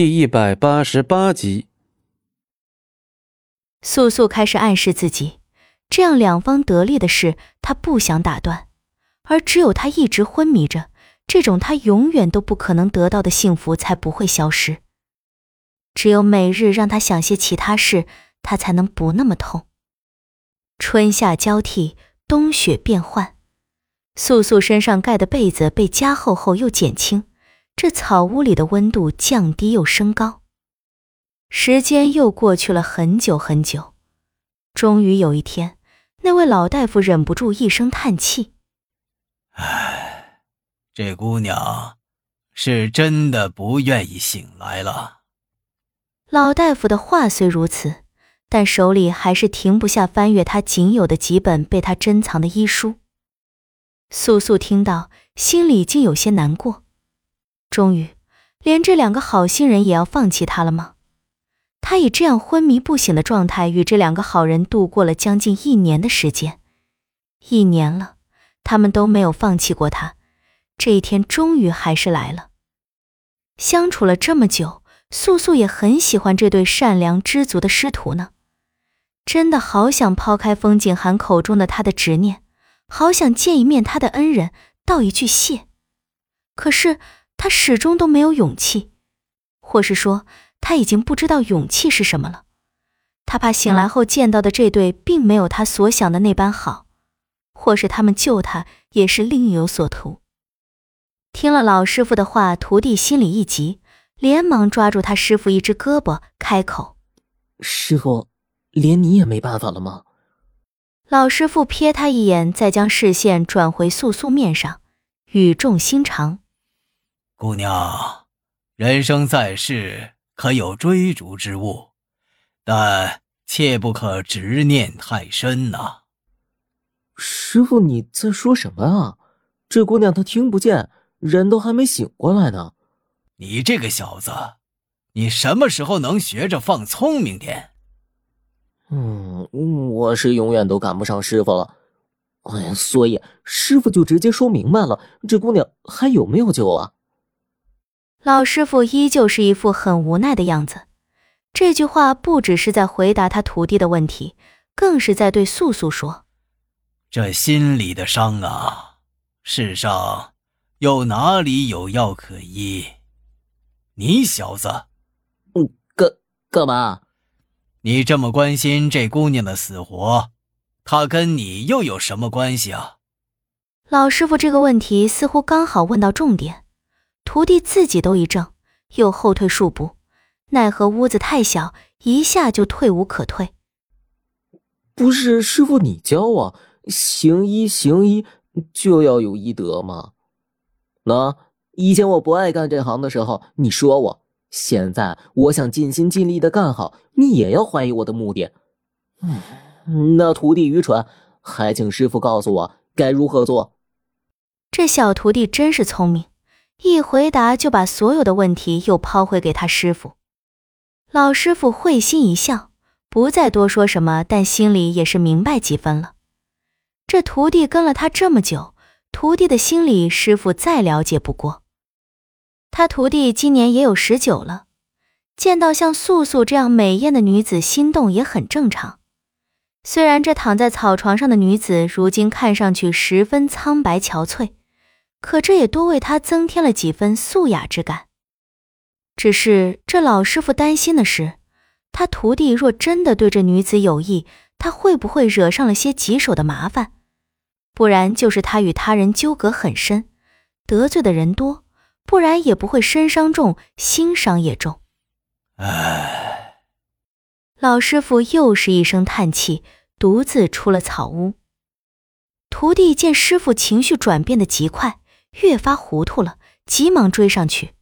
第一百八十八集，素素开始暗示自己，这样两方得利的事，她不想打断，而只有她一直昏迷着，这种她永远都不可能得到的幸福才不会消失。只有每日让她想些其他事，她才能不那么痛。春夏交替，冬雪变换，素素身上盖的被子被加厚后又减轻。这草屋里的温度降低又升高，时间又过去了很久很久。终于有一天，那位老大夫忍不住一声叹气：“唉，这姑娘是真的不愿意醒来了。”老大夫的话虽如此，但手里还是停不下翻阅他仅有的几本被他珍藏的医书。素素听到，心里竟有些难过。终于，连这两个好心人也要放弃他了吗？他以这样昏迷不醒的状态与这两个好人度过了将近一年的时间，一年了，他们都没有放弃过他。这一天终于还是来了。相处了这么久，素素也很喜欢这对善良知足的师徒呢。真的好想抛开风景寒口中的他的执念，好想见一面他的恩人，道一句谢。可是。他始终都没有勇气，或是说他已经不知道勇气是什么了。他怕醒来后见到的这对并没有他所想的那般好，或是他们救他也是另有所图。听了老师傅的话，徒弟心里一急，连忙抓住他师傅一只胳膊，开口：“师傅，连你也没办法了吗？”老师傅瞥他一眼，再将视线转回素素面上，语重心长。姑娘，人生在世，可有追逐之物，但切不可执念太深呐。师傅，你在说什么啊？这姑娘她听不见，人都还没醒过来呢。你这个小子，你什么时候能学着放聪明点？嗯，我是永远都赶不上师傅了。哎呀，所以师傅就直接说明白了，这姑娘还有没有救啊？老师傅依旧是一副很无奈的样子，这句话不只是在回答他徒弟的问题，更是在对素素说：“这心里的伤啊，世上又哪里有药可医？你小子，嗯，干干嘛？你这么关心这姑娘的死活，她跟你又有什么关系啊？”老师傅这个问题似乎刚好问到重点。徒弟自己都一怔，又后退数步，奈何屋子太小，一下就退无可退。不是师傅你教啊，行医行医就要有医德吗？那以前我不爱干这行的时候，你说我；现在我想尽心尽力的干好，你也要怀疑我的目的。嗯，那徒弟愚蠢，还请师傅告诉我该如何做。这小徒弟真是聪明。一回答就把所有的问题又抛回给他师傅，老师傅会心一笑，不再多说什么，但心里也是明白几分了。这徒弟跟了他这么久，徒弟的心里师傅再了解不过。他徒弟今年也有十九了，见到像素素这样美艳的女子，心动也很正常。虽然这躺在草床上的女子如今看上去十分苍白憔悴。可这也多为他增添了几分素雅之感。只是这老师傅担心的是，他徒弟若真的对这女子有意，他会不会惹上了些棘手的麻烦？不然就是他与他人纠葛很深，得罪的人多；不然也不会身伤重，心伤也重。唉，老师傅又是一声叹气，独自出了草屋。徒弟见师傅情绪转变的极快。越发糊涂了，急忙追上去。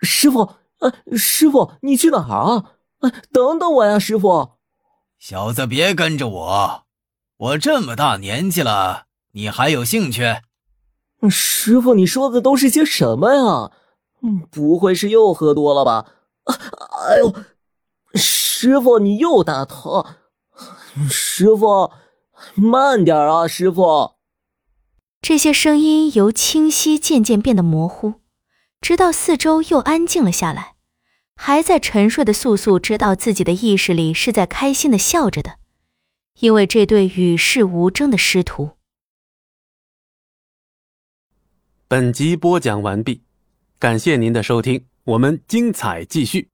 师傅，呃，师傅，你去哪儿啊？等等我呀，师傅。小子，别跟着我，我这么大年纪了，你还有兴趣？师傅，你说的都是些什么呀？嗯不会是又喝多了吧？啊哎呦，师傅，你又打头。师傅，慢点啊，师傅。这些声音由清晰渐渐变得模糊，直到四周又安静了下来，还在沉睡的素素知道自己的意识里是在开心的笑着的，因为这对与世无争的师徒。本集播讲完毕，感谢您的收听，我们精彩继续。